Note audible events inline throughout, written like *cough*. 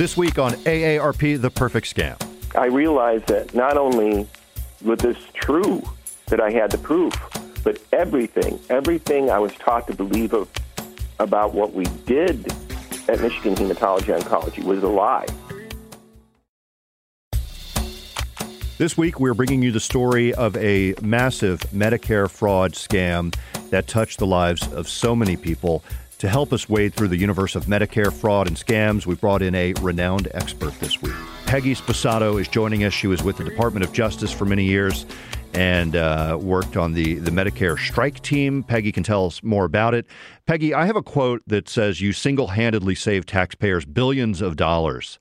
This week on AARP, The Perfect Scam. I realized that not only was this true that I had the proof, but everything, everything I was taught to believe of, about what we did at Michigan Hematology Oncology was a lie. This week, we're bringing you the story of a massive Medicare fraud scam that touched the lives of so many people. To help us wade through the universe of Medicare fraud and scams, we brought in a renowned expert this week. Peggy Sposato is joining us. She was with the Department of Justice for many years and uh, worked on the, the Medicare strike team. Peggy can tell us more about it. Peggy, I have a quote that says you single handedly saved taxpayers billions of dollars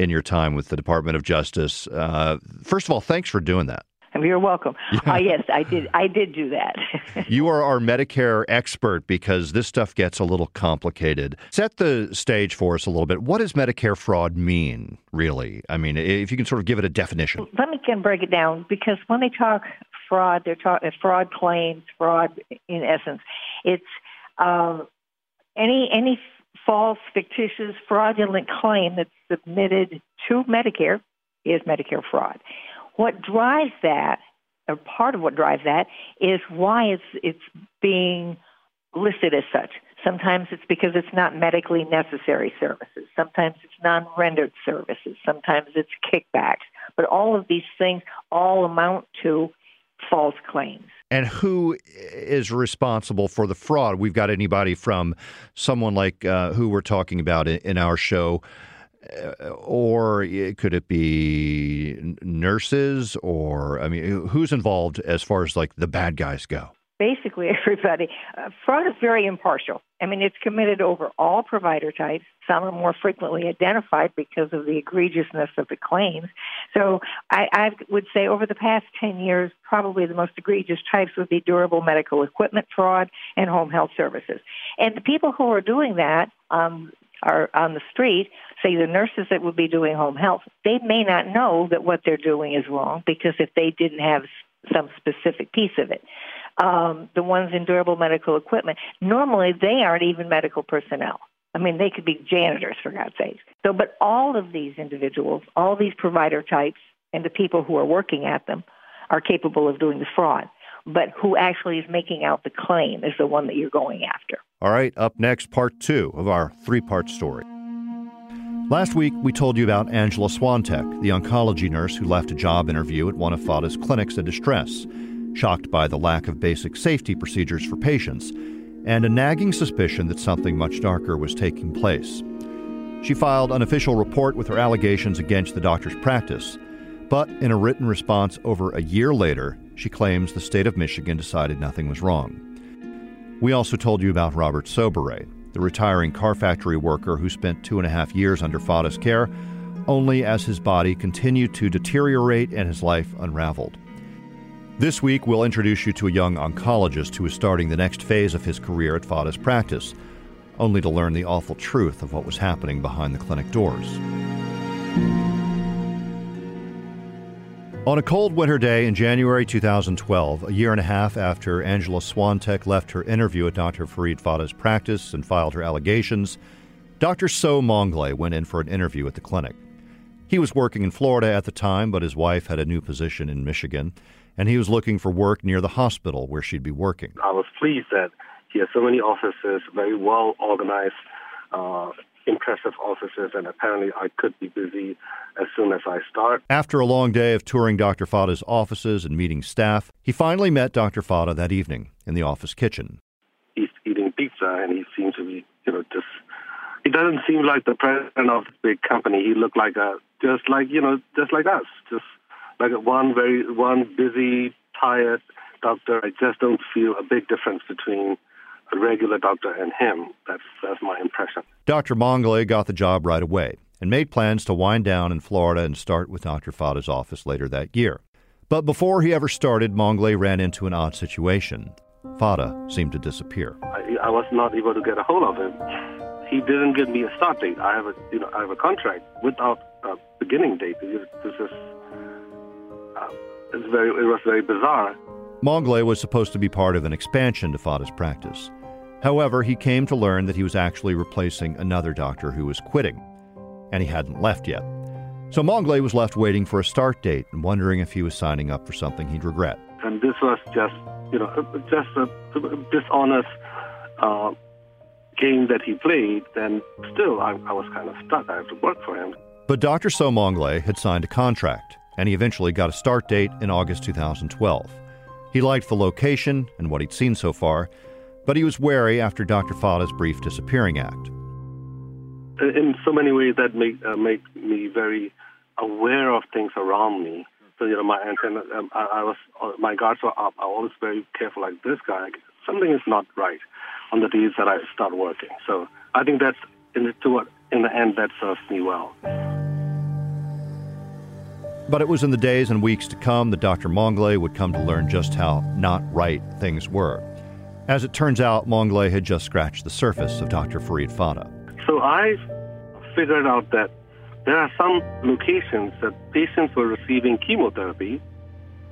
in your time with the Department of Justice. Uh, first of all, thanks for doing that. You're welcome. *laughs* Yeah. Uh, yes, I did. I did do that. *laughs* you are our Medicare expert because this stuff gets a little complicated. Set the stage for us a little bit. What does Medicare fraud mean, really? I mean, if you can sort of give it a definition. Let me can break it down because when they talk fraud, they're talking fraud claims, fraud in essence. It's uh, any any false, fictitious, fraudulent claim that's submitted to Medicare is Medicare fraud. What drives that, or part of what drives that, is why it's it's being listed as such. Sometimes it's because it's not medically necessary services. Sometimes it's non-rendered services. Sometimes it's kickbacks. But all of these things all amount to false claims. And who is responsible for the fraud? We've got anybody from someone like uh, who we're talking about in, in our show, or could it be nurses? Or I mean, who's involved as far as like the bad guys go? basically *laughs* everybody. Uh, fraud is very impartial. I mean, it's committed over all provider types. Some are more frequently identified because of the egregiousness of the claims. So I, I would say over the past 10 years, probably the most egregious types would be durable medical equipment fraud and home health services. And the people who are doing that, um, are on the street, say the nurses that would be doing home health, they may not know that what they're doing is wrong because if they didn't have some specific piece of it um, the ones in durable medical equipment, normally they aren't even medical personnel. I mean, they could be janitors, for God's sake. So, but all of these individuals, all these provider types, and the people who are working at them are capable of doing the fraud. But who actually is making out the claim is the one that you're going after. All right, up next, part two of our three part story. Last week, we told you about Angela Swantek, the oncology nurse who left a job interview at one of Fata's clinics in distress shocked by the lack of basic safety procedures for patients, and a nagging suspicion that something much darker was taking place. She filed an official report with her allegations against the doctor's practice, but in a written response over a year later, she claims the state of Michigan decided nothing was wrong. We also told you about Robert Sobieray, the retiring car factory worker who spent two and a half years under Fata's care, only as his body continued to deteriorate and his life unraveled. This week, we'll introduce you to a young oncologist who is starting the next phase of his career at Fata's practice, only to learn the awful truth of what was happening behind the clinic doors. On a cold winter day in January 2012, a year and a half after Angela Swantek left her interview at Dr. Farid Fata's practice and filed her allegations, Dr. Soe Maunglay went in for an interview at the clinic. He was working in Florida at the time, but his wife had a new position in Michigan and he was looking for work near the hospital where she'd be working. I was pleased that he has so many offices, very well organized, uh, impressive offices, and apparently I could be busy as soon as I start. After a long day of touring Dr. Fata's offices and meeting staff, he finally met Dr. Fata that evening in the office kitchen. He's eating pizza, and he seems to be, you know, just. He doesn't seem like the president of this big company. He looked like a just like you know, just like us, just like one very one busy, tired doctor. I just don't feel a big difference between a regular doctor and him. That's that's my impression. Dr. Maunglay got the job right away and made plans to wind down in Florida and start with Dr. Fata's office later that year. But before he ever started, Maunglay ran into an odd situation. Fata seemed to disappear. I, I was not able to get a hold of him. He didn't give me a start date. I have a you know I have a contract without a beginning date. This is uh, it's very, it was very bizarre. Maunglay was supposed to be part of an expansion to Fata's practice. However, he came to learn that he was actually replacing another doctor who was quitting. and he hadn't left yet. So Maunglay was left waiting for a start date and wondering if he was signing up for something he'd regret. And this was just, you know, just a dishonest uh, game that he played. And still, I, I was kind of stuck. I had to work for him. But Dr. Soe Maunglay had signed a contract, and he eventually got a start date in August 2012. He liked the location and what he'd seen so far, but he was wary after Dr. Fata's brief disappearing act in so many ways that make uh, make me very aware of things around me. So you know, my antenna, um, I, I was uh, my guards were up. I was very careful. Like this guy, something is not right on the days that I start working. So I think that's in the, to what in the end that serves me well. But it was in the days and weeks to come that Dr. Maunglay would come to learn just how not right things were. As it turns out, Maunglay had just scratched the surface of Dr. Farid Fata. So I figured out that there are some locations that patients were receiving chemotherapy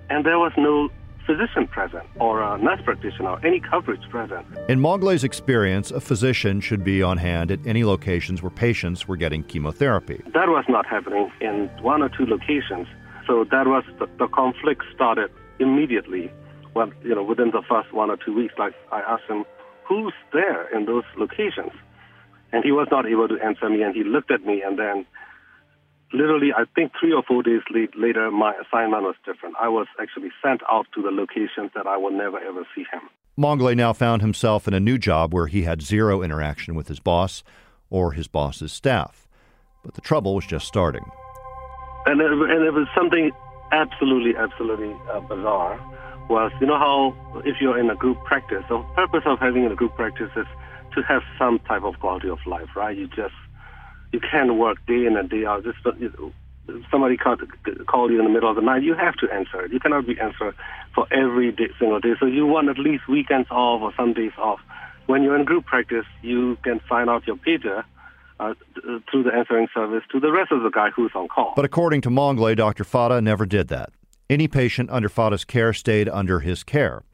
and there was no physician present or a nurse practitioner or any coverage present. In Maunglay's experience, a physician should be on hand at any locations where patients were getting chemotherapy. That was not happening in one or two locations. So that was the, the conflict started immediately. Well, you know, within the first one or two weeks, like I asked him, who's there in those locations? And he was not able to answer me, and he looked at me, and then literally, I think three or four days later, my assignment was different. I was actually sent out to the locations that I would never ever see him. Maunglay now found himself in a new job where he had zero interaction with his boss or his boss's staff. But the trouble was just starting. And it, and it was something absolutely, absolutely uh, bizarre. Was you know how if you're in a group practice, the purpose of having a group practice is to have some type of quality of life, right? You just you can't work day in and day out. Just somebody call, call you in the middle of the night, you have to answer. You cannot be answered for every day, single day. So you want at least weekends off or some days off. When you're in group practice, you can sign out your pager uh, through the answering service to the rest of the guy who's on call. But according to Maunglay, Dr. Fata never did that. Any patient under Fata's care stayed under his care.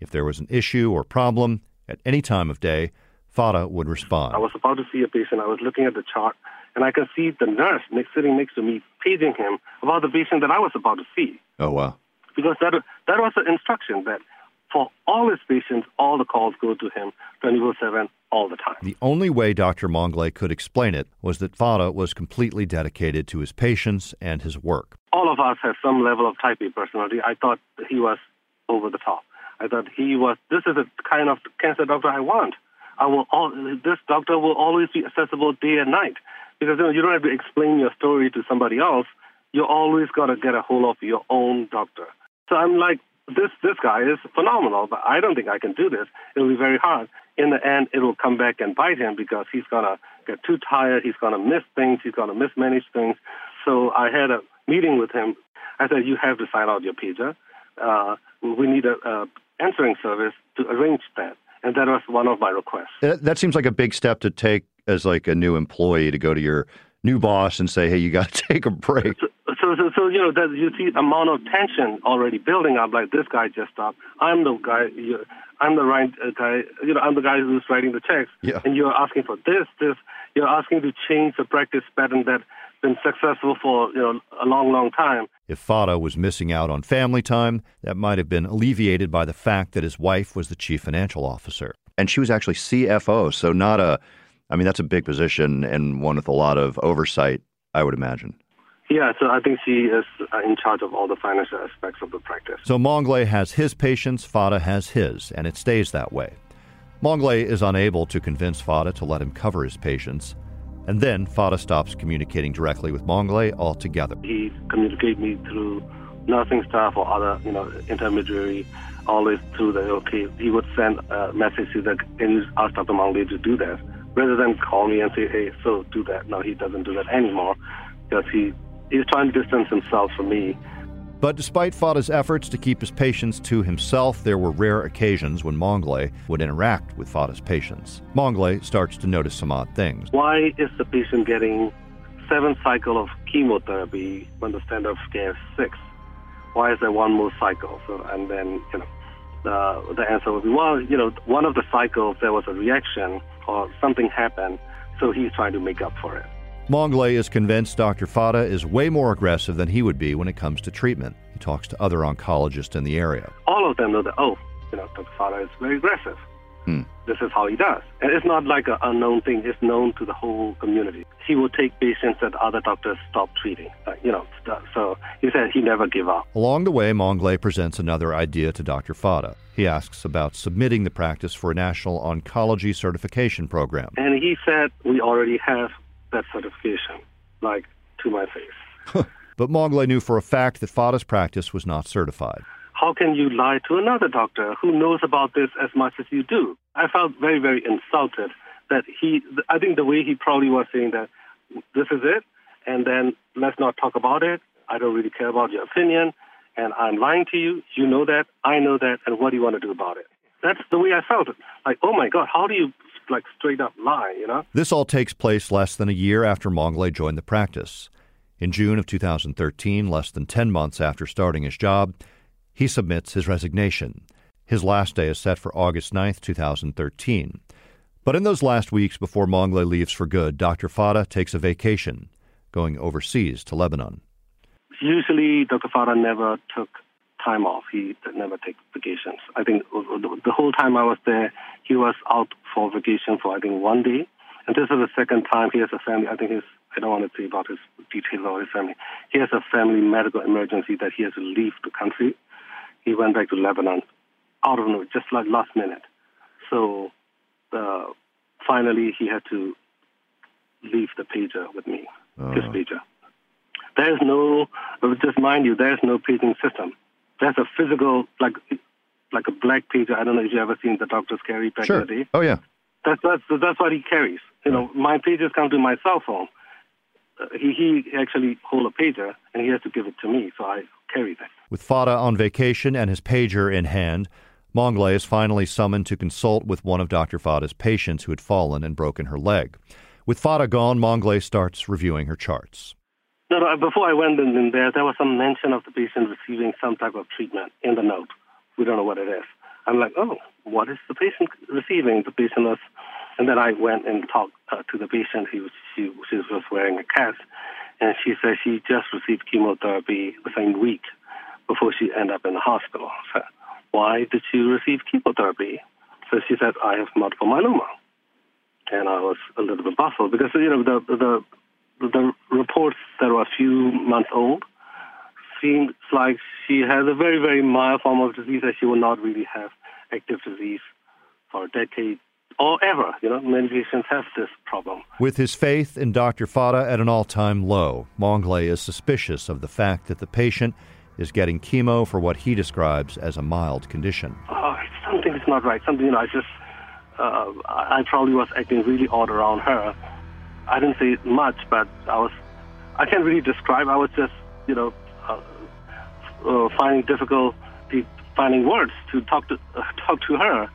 If there was an issue or problem at any time of day, Fata would respond. I was about to see a patient. I was looking at the chart, and I could see the nurse next, sitting next to me, paging him about the patient that I was about to see. Oh, wow. Because that, that was the instruction that for all his patients, all the calls go to him 24 7 all the time. The only way Dr. Maunglay could explain it was that Fata was completely dedicated to his patients and his work. All of us have some level of type A personality. I thought he was over the top. I thought he was, this is the kind of cancer doctor I want. I will all, this doctor will always be accessible day and night because you, know, you don't have to explain your story to somebody else. You always got to get a hold of your own doctor. So I'm like, this this guy is phenomenal, but I don't think I can do this. It'll be very hard. In the end, it will come back and bite him because he's gonna get too tired. He's gonna miss things. He's gonna mismanage things. So I had a meeting with him. I said, you have to sign out your pager. Uh, we need a, a answering service to arrange that and that was one of my requests. That seems like a big step to take as like a new employee to go to your new boss and say, "Hey, you got to *laughs* take a break." So, so, so, so you know, that you see amount of tension already building up. Like this guy just stopped. I'm the guy. You, I'm the right uh, guy. You know, I'm the guy who's writing the checks. Yeah. And you're asking for this, this. You're asking to change the practice pattern that been successful for you know a long, long time. If Fata was missing out on family time, that might have been alleviated by the fact that his wife was the chief financial officer, and she was actually CFO. So not a, I mean, that's a big position and one with a lot of oversight, I would imagine. Yeah, so I think she is uh, in charge of all the financial aspects of the practice. So Maunglay has his patients, Fata has his, and it stays that way. Maunglay is unable to convince Fata to let him cover his patients. And then Fata stops communicating directly with Maunglay altogether. He communicates me through nursing staff or other, you know, intermediary, always through the okay. He would send a message to the can you ask Dr. Maunglay to do that, rather than call me and say, hey, so do that. No, he doesn't do that anymore because he he's trying to distance himself from me but despite Fata's efforts to keep his patients to himself, there were rare occasions when Maunglay would interact with Fata's patients. Maunglay starts to notice some odd things. Why is the patient getting seven cycle of chemotherapy when the standard of care is six? Why is there one more cycle? So, and then, you know, uh, the answer would be, well, you know, one of the cycles there was a reaction or something happened, so he's trying to make up for it. Maunglay is convinced Dr. Fata is way more aggressive than he would be when it comes to treatment. He talks to other oncologists in the area. All of them know that, oh, you know, Dr. Fata is very aggressive. Hmm. This is how he does. And it's not like an unknown thing. It's known to the whole community. He will take patients that other doctors stop treating. You know, so he said he never give up. Along the way, Maunglay presents another idea to Dr. Fata. He asks about submitting the practice for a national oncology certification program. And he said, we already have that certification, like to my face. *laughs* but Maunglay knew for a fact that Fata's practice was not certified. How can you lie to another doctor who knows about this as much as you do? I felt very, very insulted that he, I think the way he probably was saying that this is it, and then let's not talk about it. I don't really care about your opinion, and I'm lying to you. You know that. I know that. And what do you want to do about it? That's the way I felt. Like, oh my God, how do you like straight up lie, you know? This all takes place less than a year after Maunglay joined the practice. In June of 2013, less than 10 months after starting his job, he submits his resignation. His last day is set for August 9, 2013. But in those last weeks before Maunglay leaves for good, Dr. Fata takes a vacation, going overseas to Lebanon. Usually, Dr. Fata never took time off. He never take vacations. I think the whole time I was there, he was out for vacation for I think one day, and this is the second time he has a family. I think his I don't want to say about his details about his family. He has a family medical emergency that he has to leave the country. He went back to Lebanon out of nowhere, just like last minute. So uh, finally, he had to leave the pager with me, uh. his pager. There's no, just mind you, there's no paging system. There's a physical, like like a black pager. I don't know if you ever seen the doctors carry back sure. in the day. Oh yeah. That's that's that's what he carries. You know, my pages come to my cell phone. Uh, he he actually hold a pager and he has to give it to me, so I carry that. With Fata on vacation and his pager in hand, Maunglay is finally summoned to consult with one of Dr. Fata's patients who had fallen and broken her leg. With Fata gone, Maunglay starts reviewing her charts. No, no, before I went in, in there, there was some mention of the patient receiving some type of treatment in the note. We don't know what it is. I'm like, oh, what is the patient receiving? The patient was, and then I went and talked uh, to the patient. He was, she, she was wearing a cast, and she said she just received chemotherapy the same week before she ended up in the hospital. So, why did she receive chemotherapy? So she said, I have multiple myeloma. And I was a little bit baffled because, you know, the, the, the reports that were a few months old seems like she has a very, very mild form of disease that she will not really have active disease for a decade or ever. You know, many patients have this problem. With his faith in Dr. Fata at an all time low, Maunglay is suspicious of the fact that the patient is getting chemo for what he describes as a mild condition. Oh, something is not right. Something, you know, I just, uh, I probably was acting really odd around her. I didn't say much, but I was, I can't really describe. I was just, you know, uh, uh, finding difficult finding words to talk to uh, *laughs* talk to her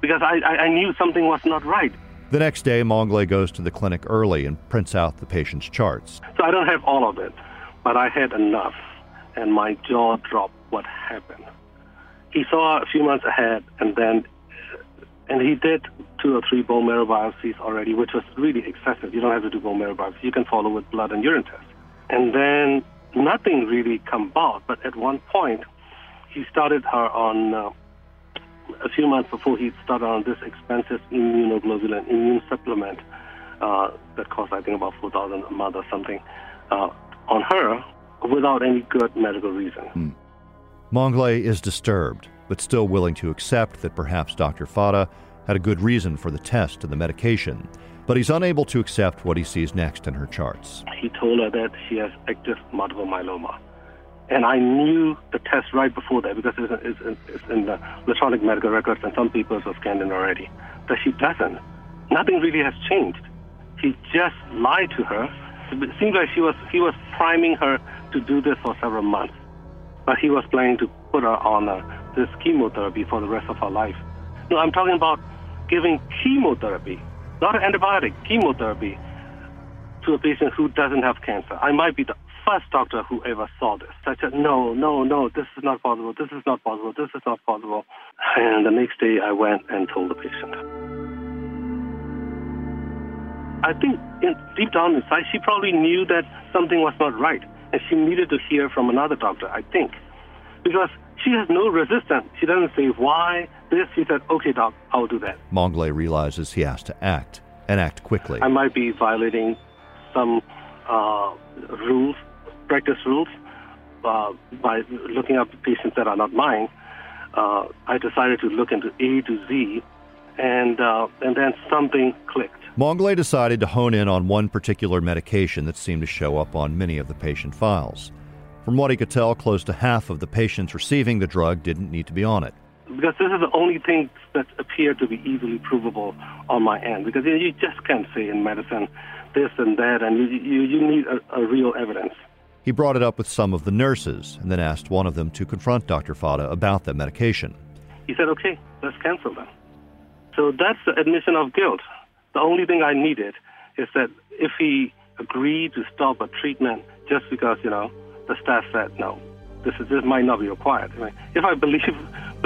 because I, I, I knew something was not right. The next day, Maunglay goes to the clinic early and prints out the patient's charts. So I don't have all of it, but I had enough, and my jaw dropped. What happened? He saw a few months ahead, and then, and he did two or three bone marrow biopsies already, which was really excessive. You don't have to do bone marrow biopsies; you can follow with blood and urine tests. And then nothing really come about. But at one point, he started her on uh, a few months before he started on this expensive immunoglobulin immune supplement uh, that cost I think about four thousand a month or something uh, on her without any good medical reason. Maunglay is disturbed, but still willing to accept that perhaps Dr. Fata had a good reason for the test and the medication. But he's unable to accept what he sees next in her charts. He told her that she has active multiple myeloma. And I knew the test right before that because it's, it's, it's in the electronic medical records and some people have scanned in already. That she doesn't. Nothing really has changed. He just lied to her. It seems like she was he was priming her to do this for several months, but he was planning to put her on uh, this chemotherapy for the rest of her life. No, I'm talking about giving chemotherapy, not antibiotic, chemotherapy to a patient who doesn't have cancer. I might be the first doctor who ever saw this. I said, no, no, no, this is not possible, this is not possible, this is not possible. And the next day I went and told the patient. I think in, deep down inside, she probably knew that something was not right, and she needed to hear from another doctor. I think, because she has no resistance. She doesn't say why this. She said, "Okay, doc, I'll do that." Maunglay realizes he has to act and act quickly. I might be violating some uh, rules, practice rules, uh, by looking up patients that are not mine. Uh, I decided to look into A to Z, and uh, and then something clicked. Maunglay decided to hone in on one particular medication that seemed to show up on many of the patient files. From what he could tell, close to half of the patients receiving the drug didn't need to be on it. Because this is the only thing that appeared to be easily provable on my end. Because you just can't say in medicine this and that, and you, you, you need a, a real evidence. He brought it up with some of the nurses and then asked one of them to confront Dr. Fata about the medication. He said, okay, let's cancel them. So that's the admission of guilt. The only thing I needed is that if he agreed to stop a treatment just because, you know, the staff said, no, this, is, this might not be required. I mean, if I believe,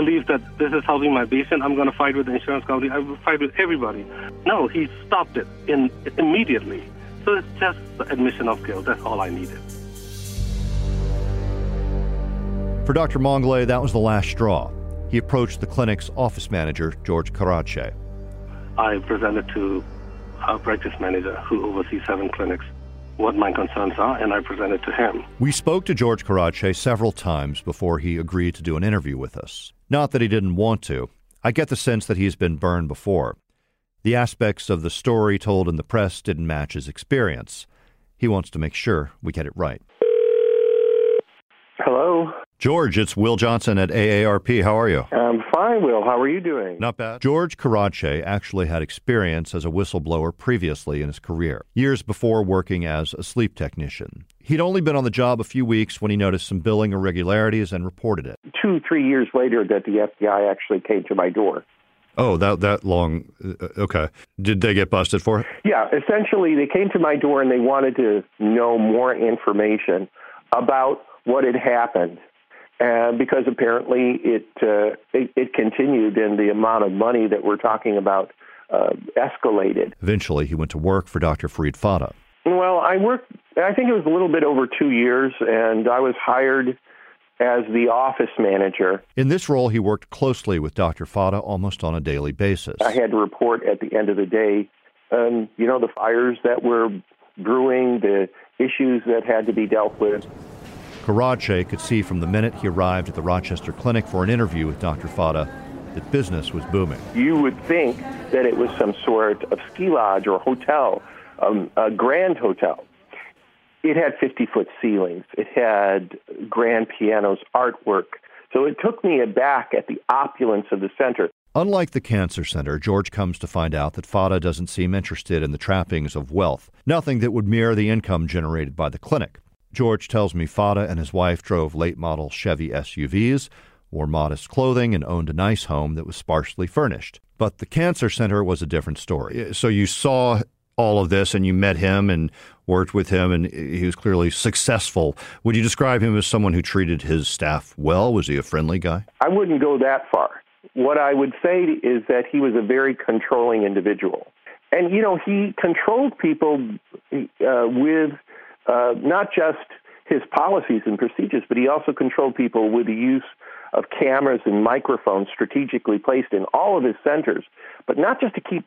believe that this is helping my patient, I'm going to fight with the insurance company. I will fight with everybody. No, he stopped it in, immediately. So it's just the admission of guilt. That's all I needed. For Dr. Maunglay, that was the last straw. He approached the clinic's office manager, George Karadsheh. I presented to our practice manager, who oversees seven clinics, what my concerns are, and I presented to him. We spoke to George Karadsheh several times before he agreed to do an interview with us. Not that he didn't want to. I get the sense that he's been burned before. The aspects of the story told in the press didn't match his experience. He wants to make sure we get it right. Hello. George, it's Will Johnson at AARP. How are you? I'm fine, Will. How are you doing? Not bad. George Karadsheh actually had experience as a whistleblower previously in his career, years before working as a sleep technician. He'd only been on the job a few weeks when he noticed some billing irregularities and reported it. Two, three years later, that the FBI actually came to my door. Oh, that that long. Uh, okay. Did they get busted for it? Yeah, essentially, they came to my door and they wanted to know more information about what had happened and because apparently it, uh, it, it continued and the amount of money that we're talking about uh, escalated. Eventually, he went to work for Dr. Farid Fata. Well, I worked. I think it was a little bit over two years, and I was hired as the office manager. In this role, he worked closely with Dr. Fata almost on a daily basis. I had to report at the end of the day, um, you know, the fires that were brewing, the issues that had to be dealt with. Karadsheh could see from the minute he arrived at the Rochester Clinic for an interview with Dr. Fata that business was booming. You would think that it was some sort of ski lodge or hotel, um, a grand hotel. It had 50 foot ceilings, it had grand pianos, artwork. So it took me aback at the opulence of the center. Unlike the Cancer Center, George comes to find out that Fata doesn't seem interested in the trappings of wealth, nothing that would mirror the income generated by the clinic. George tells me Fata and his wife drove late model Chevy SUVs, wore modest clothing, and owned a nice home that was sparsely furnished. But the Cancer Center was a different story. So you saw all of this and you met him and worked with him, and he was clearly successful. Would you describe him as someone who treated his staff well? Was he a friendly guy? I wouldn't go that far. What I would say is that he was a very controlling individual. And, you know, he controlled people uh, with uh, not just his policies and procedures, but he also controlled people with the use of cameras and microphones strategically placed in all of his centers, but not just to keep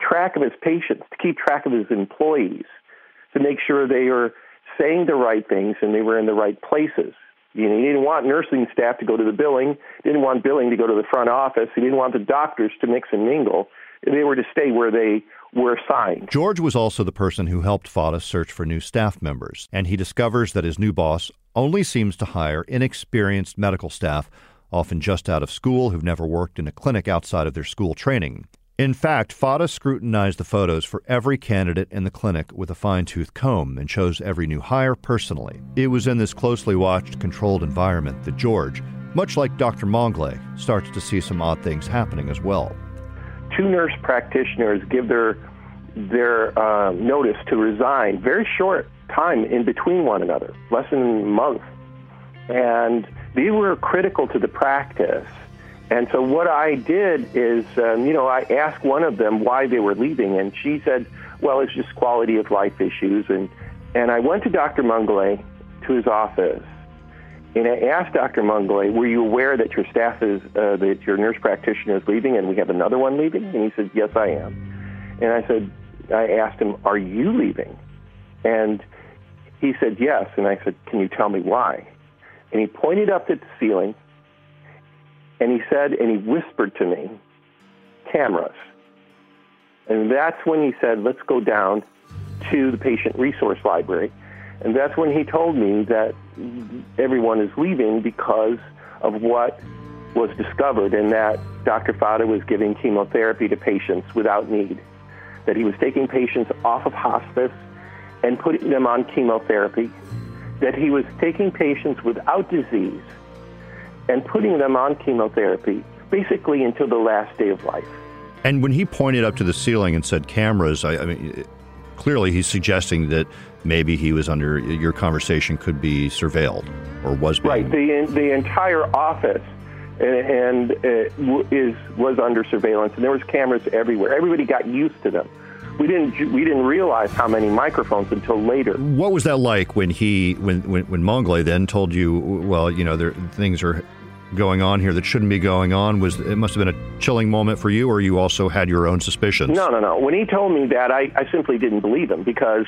track of his patients, to keep track of his employees, to make sure they are saying the right things and they were in the right places. You know, he didn't want nursing staff to go to the billing, didn't want billing to go to the front office, he didn't want the doctors to mix and mingle. They were to stay where they were assigned. George was also the person who helped Fata search for new staff members, and he discovers that his new boss only seems to hire inexperienced medical staff, often just out of school, who've never worked in a clinic outside of their school training. In fact, Fata scrutinized the photos for every candidate in the clinic with a fine tooth comb and chose every new hire personally. It was in this closely watched, controlled environment that George, much like Dr. Maunglay, starts to see some odd things happening as well two nurse practitioners give their their uh, notice to resign very short time in between one another, less than a month, and they were critical to the practice. And so what I did is, um, you know, I asked one of them why they were leaving, and she said, well, it's just quality of life issues. And, and I went to Dr. Maunglay to his office, and I asked Dr. Maunglay, were you aware that your staff is, uh, that your nurse practitioner is leaving and we have another one leaving? And he said, yes, I am. And I said, I asked him, are you leaving? And he said, yes. And I said, can you tell me why? And he pointed up at the ceiling and he said, and he whispered to me, cameras. And that's when he said, let's go down to the patient resource library. And that's when he told me that everyone is leaving because of what was discovered and that Dr. Fata was giving chemotherapy to patients without need, that he was taking patients off of hospice and putting them on chemotherapy, that he was taking patients without disease and putting them on chemotherapy basically until the last day of life. And when he pointed up to the ceiling and said cameras, I, I mean, clearly he's suggesting that maybe he was under your conversation could be surveilled or was being. right. The the entire office and, and uh, is was under surveillance, and there was cameras everywhere. Everybody got used to them. We didn't we didn't realize how many microphones until later. What was that like when he when when, when Maunglay then told you, well, you know, there things are going on here that shouldn't be going on? Was it must have been a chilling moment for you, or you also had your own suspicions? No, no, no. When he told me that, I, I simply didn't believe him because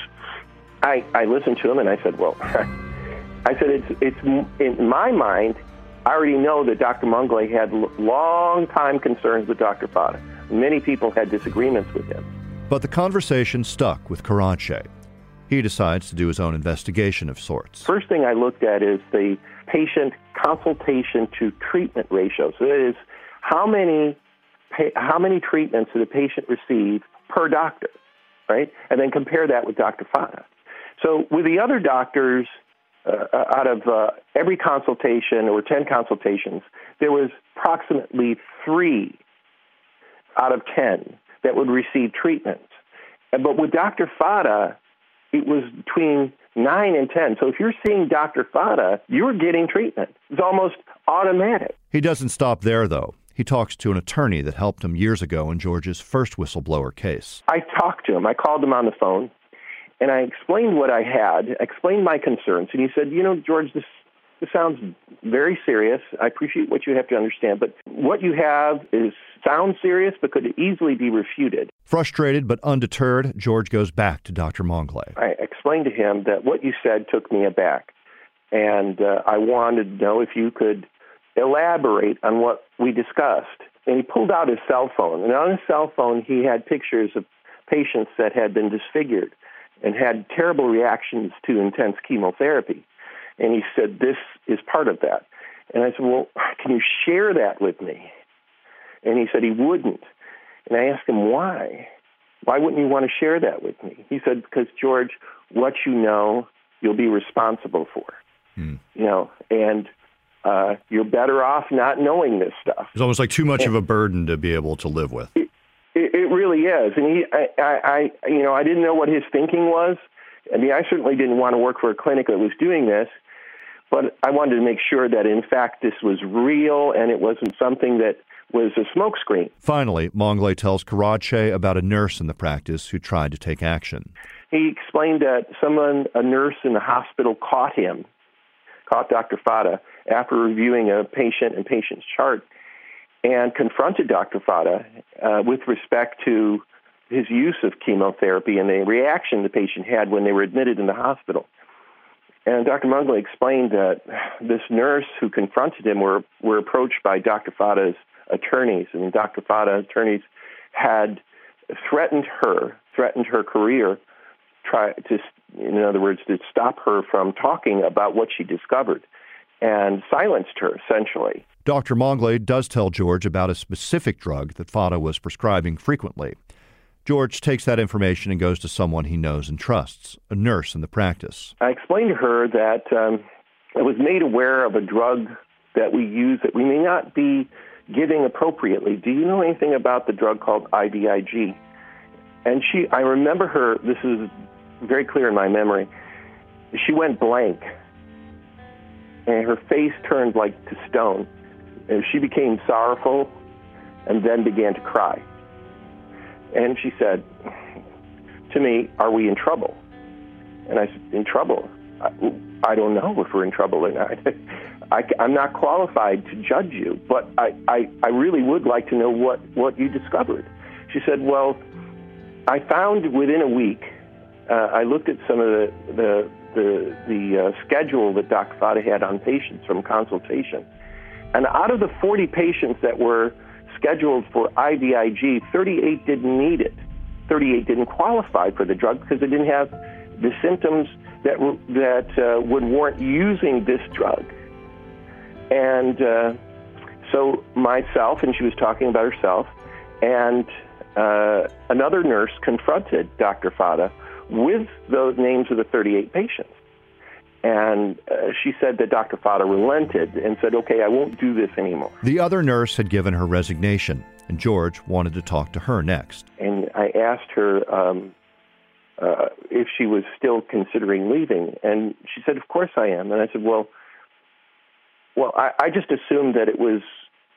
I I listened to him and I said, well, *laughs* I said it's it's in my mind. I already know that Dr. Maunglay had long time concerns with Dr. Fata. Many people had disagreements with him. But the conversation stuck with Karadsheh. He decides to do his own investigation of sorts. First thing I looked at is the patient consultation to treatment ratio. So that is how many how many treatments did a patient receive per doctor, right? And then compare that with Dr. Fata. So with the other doctors, uh, out of uh, every consultation or 10 consultations, there was approximately three out of 10 that would receive treatment. But with Dr. Fata, it was between 9 and 10. So if you're seeing Dr. Fata, you're getting treatment. It's almost automatic. He doesn't stop there, though. He talks to an attorney that helped him years ago in George's first whistleblower case. I talked to him. I called him on the phone and I explained what I had, explained my concerns. And he said, You know, George, this this sounds very serious. I appreciate what you have to understand, but what you have is sounds serious but could easily be refuted. Frustrated but undeterred, George goes back to Dr. Maunglay. I explained to him that what you said took me aback, and uh, I wanted to know if you could elaborate on what we discussed. And he pulled out his cell phone, and on his cell phone he had pictures of patients that had been disfigured and had terrible reactions to intense chemotherapy. And he said, This is part of that. And I said, Well, can you share that with me? And he said he wouldn't. And I asked him, Why? Why wouldn't you want to share that with me? He said, Because, George, what you know, you'll be responsible for. Hmm. You know, and uh, you're better off not knowing this stuff. It's almost like too much and, of a burden to be able to live with. It, it, really is. And he, I, I, I, you know, I didn't know what his thinking was. I mean, I certainly didn't want to work for a clinic that was doing this. But I wanted to make sure that, in fact, this was real and it wasn't something that was a smokescreen. Finally, Maunglay tells Karadsheh about a nurse in the practice who tried to take action. He explained that someone, a nurse in the hospital, caught him, caught Dr. Fata after reviewing a patient and patient's chart, and confronted Dr. Fata uh, with respect to his use of chemotherapy and the reaction the patient had when they were admitted in the hospital. And Dr. Maunglay explained that this nurse who confronted him were, were approached by Dr. Fata's attorneys, and Dr. Fata's attorneys had threatened her, threatened her career, try to, in other words, to stop her from talking about what she discovered, and silenced her essentially. Dr. Maunglay does tell George about a specific drug that Fata was prescribing frequently. George takes that information and goes to someone he knows and trusts, a nurse in the practice. I explained to her that um, I was made aware of a drug that we use that we may not be giving appropriately. Do you know anything about the drug called IVIG? And she, I remember her, this is very clear in my memory, she went blank and her face turned like to stone. And she became sorrowful and then began to cry. And she said to me, Are we in trouble? And I said, In trouble? I, I don't know if we're in trouble or not. *laughs* I, am not qualified to judge you, but I, I, I really would like to know what, what you discovered. She said, Well, I found within a week, uh, I looked at some of the, the, the, the uh, schedule that Dr. Fata had on patients from consultation. And out of the 40 patients that were scheduled for IVIG, 38 didn't need it. 38 didn't qualify for the drug because they didn't have the symptoms that, that uh, would warrant using this drug. And uh, so myself, and she was talking about herself, and uh, another nurse confronted Dr. Fata with those names of the 38 patients. And uh, she said that Dr. Fata relented and said, okay, I won't do this anymore. The other nurse had given her resignation, and George wanted to talk to her next. And I asked her um, uh, if she was still considering leaving. And she said, of course I am. And I said, well, well, I, I just assumed that it was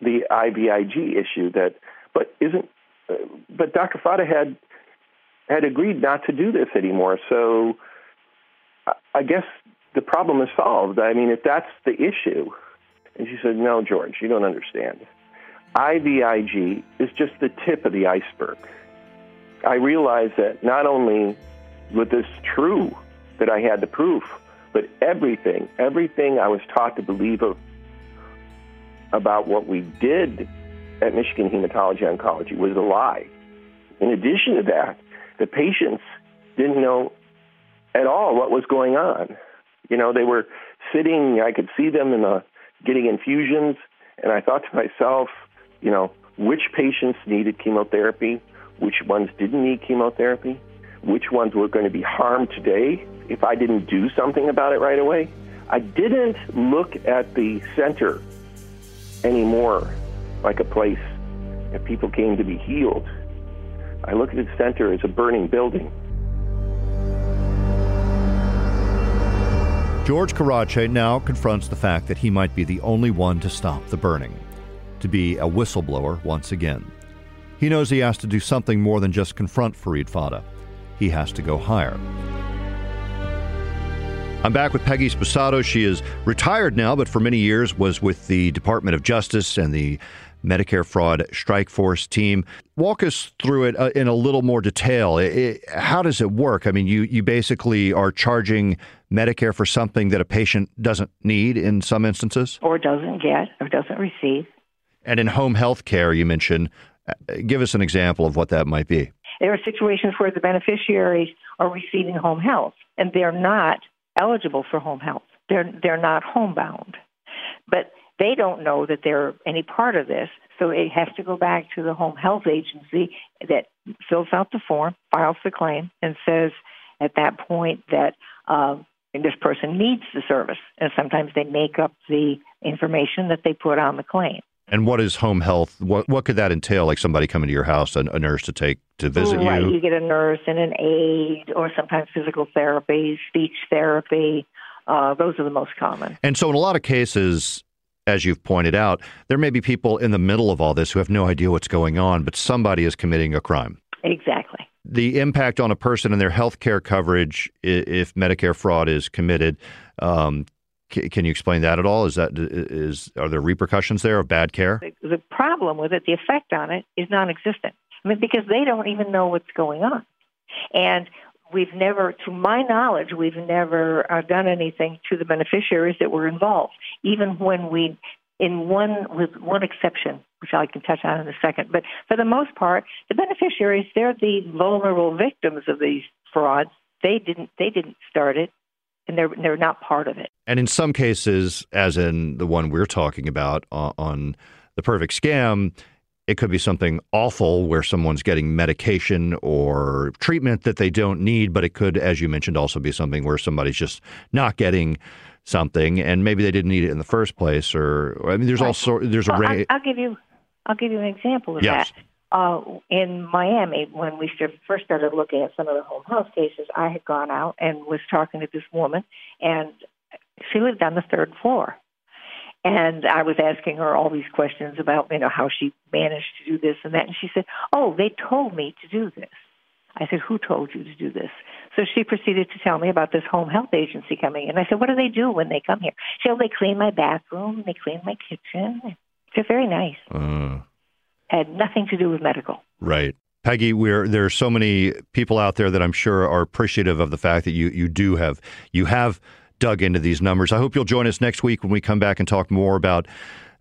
the IVIG issue that, but isn't, uh, but Dr. Fata had had agreed not to do this anymore. So I guess the problem is solved. I mean, if that's the issue. And she said, No, George, you don't understand. IVIG is just the tip of the iceberg. I realized that not only was this true that I had the proof, but everything, everything I was taught to believe of about what we did at Michigan Hematology Oncology was a lie. In addition to that, the patients didn't know at all what was going on. You know, they were sitting, I could see them in the getting infusions, and I thought to myself, you know, which patients needed chemotherapy, which ones didn't need chemotherapy, which ones were going to be harmed today if I didn't do something about it right away. I didn't look at the center anymore like a place that people came to be healed. I look at the center as a burning building. George Karadsheh now confronts the fact that he might be the only one to stop the burning, to be a whistleblower once again. He knows he has to do something more than just confront Farid Fata. He has to go higher. I'm back with Peggy Sposato. She is retired now, but for many years was with the Department of Justice and the Medicare Fraud Strike Force team. Walk us through it uh, in a little more detail. It, it, how does it work? I mean, you, you basically are charging Medicare for something that a patient doesn't need in some instances? Or doesn't get, or doesn't receive. And in home health care, you mentioned, uh, give us an example of what that might be. There are situations where the beneficiaries are receiving home health and they're not eligible for home health. They're they're not homebound, but they don't know that they're any part of this. So it has to go back to the home health agency that fills out the form, files the claim, and says at that point that uh, this person needs the service. And sometimes they make up the information that they put on the claim. And what is home health? What what could that entail? Like somebody coming to your house, a, a nurse to take to visit right. you. You get a nurse and an aide, or sometimes physical therapy, speech therapy. Uh, those are the most common. And so, in a lot of cases, as you've pointed out, there may be people in the middle of all this who have no idea what's going on, but somebody is committing a crime. Exactly. The impact on a person and their health care coverage if Medicare fraud is committed um, can you explain that at all? Is that is are there repercussions there of bad care? The problem with it, the effect on it, is non-existent. I mean, because they don't even know what's going on, and we've never, to my knowledge, we've never uh, done anything to the beneficiaries that were involved. Even when we, in one with one exception, which I can touch on in a second, but for the most part, the beneficiaries they're the vulnerable victims of these frauds. They didn't they didn't start it and they're they're not part of it. And in some cases, as in the one we're talking about on, on the perfect scam, it could be something awful where someone's getting medication or treatment that they don't need, but it could, as you mentioned, also be something where somebody's just not getting something and maybe they didn't need it in the first place. Or I mean, there's also there's a. Well, I'll, I'll give you I'll give you an example of yes. that uh, in Miami, when we first started looking at some of the home health cases, I had gone out and was talking to this woman, and she lived on the third floor. And I was asking her all these questions about, you know, how she managed to do this and that. And she said, Oh, they told me to do this. I said, Who told you to do this? So she proceeded to tell me about this home health agency coming in. I said, What do they do when they come here? She said, They clean my bathroom, they clean my kitchen. They're very nice. Uh. Had nothing to do with medical. Right. Peggy, we're there are so many people out there that I'm sure are appreciative of the fact that you you do have you have dug into these numbers. I hope you'll join us next week when we come back and talk more about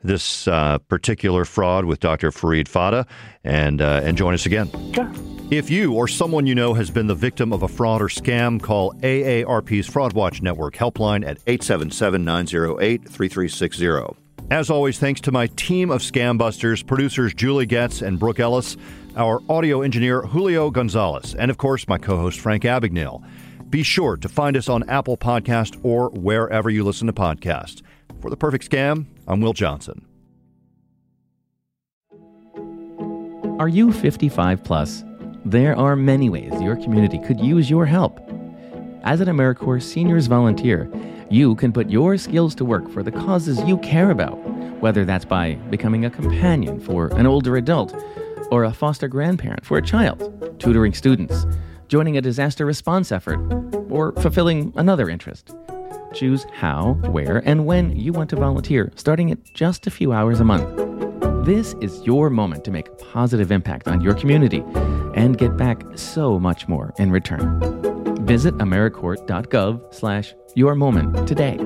this uh, particular fraud with Dr. Farid Fata and uh, and join us again. Sure. If you or someone you know has been the victim of a fraud or scam, call AARP's Fraud Watch Network helpline at 877 908 3360. As always, thanks to my team of scam busters, producers Julie Getz and Brooke Ellis, our audio engineer Julio Gonzalez, and of course, my co host Frank Abagnale. Be sure to find us on Apple Podcast or wherever you listen to podcasts. For the perfect scam, I'm Will Johnson. Are you 55 plus? There are many ways your community could use your help. As an AmeriCorps Seniors Volunteer, you can put your skills to work for the causes you care about, whether that's by becoming a companion for an older adult, or a foster grandparent for a child, tutoring students, joining a disaster response effort, or fulfilling another interest. Choose how, where, and when you want to volunteer, starting at just a few hours a month. This is your moment to make a positive impact on your community and get back so much more in return. Visit AmeriCorps.gov slash your moment today.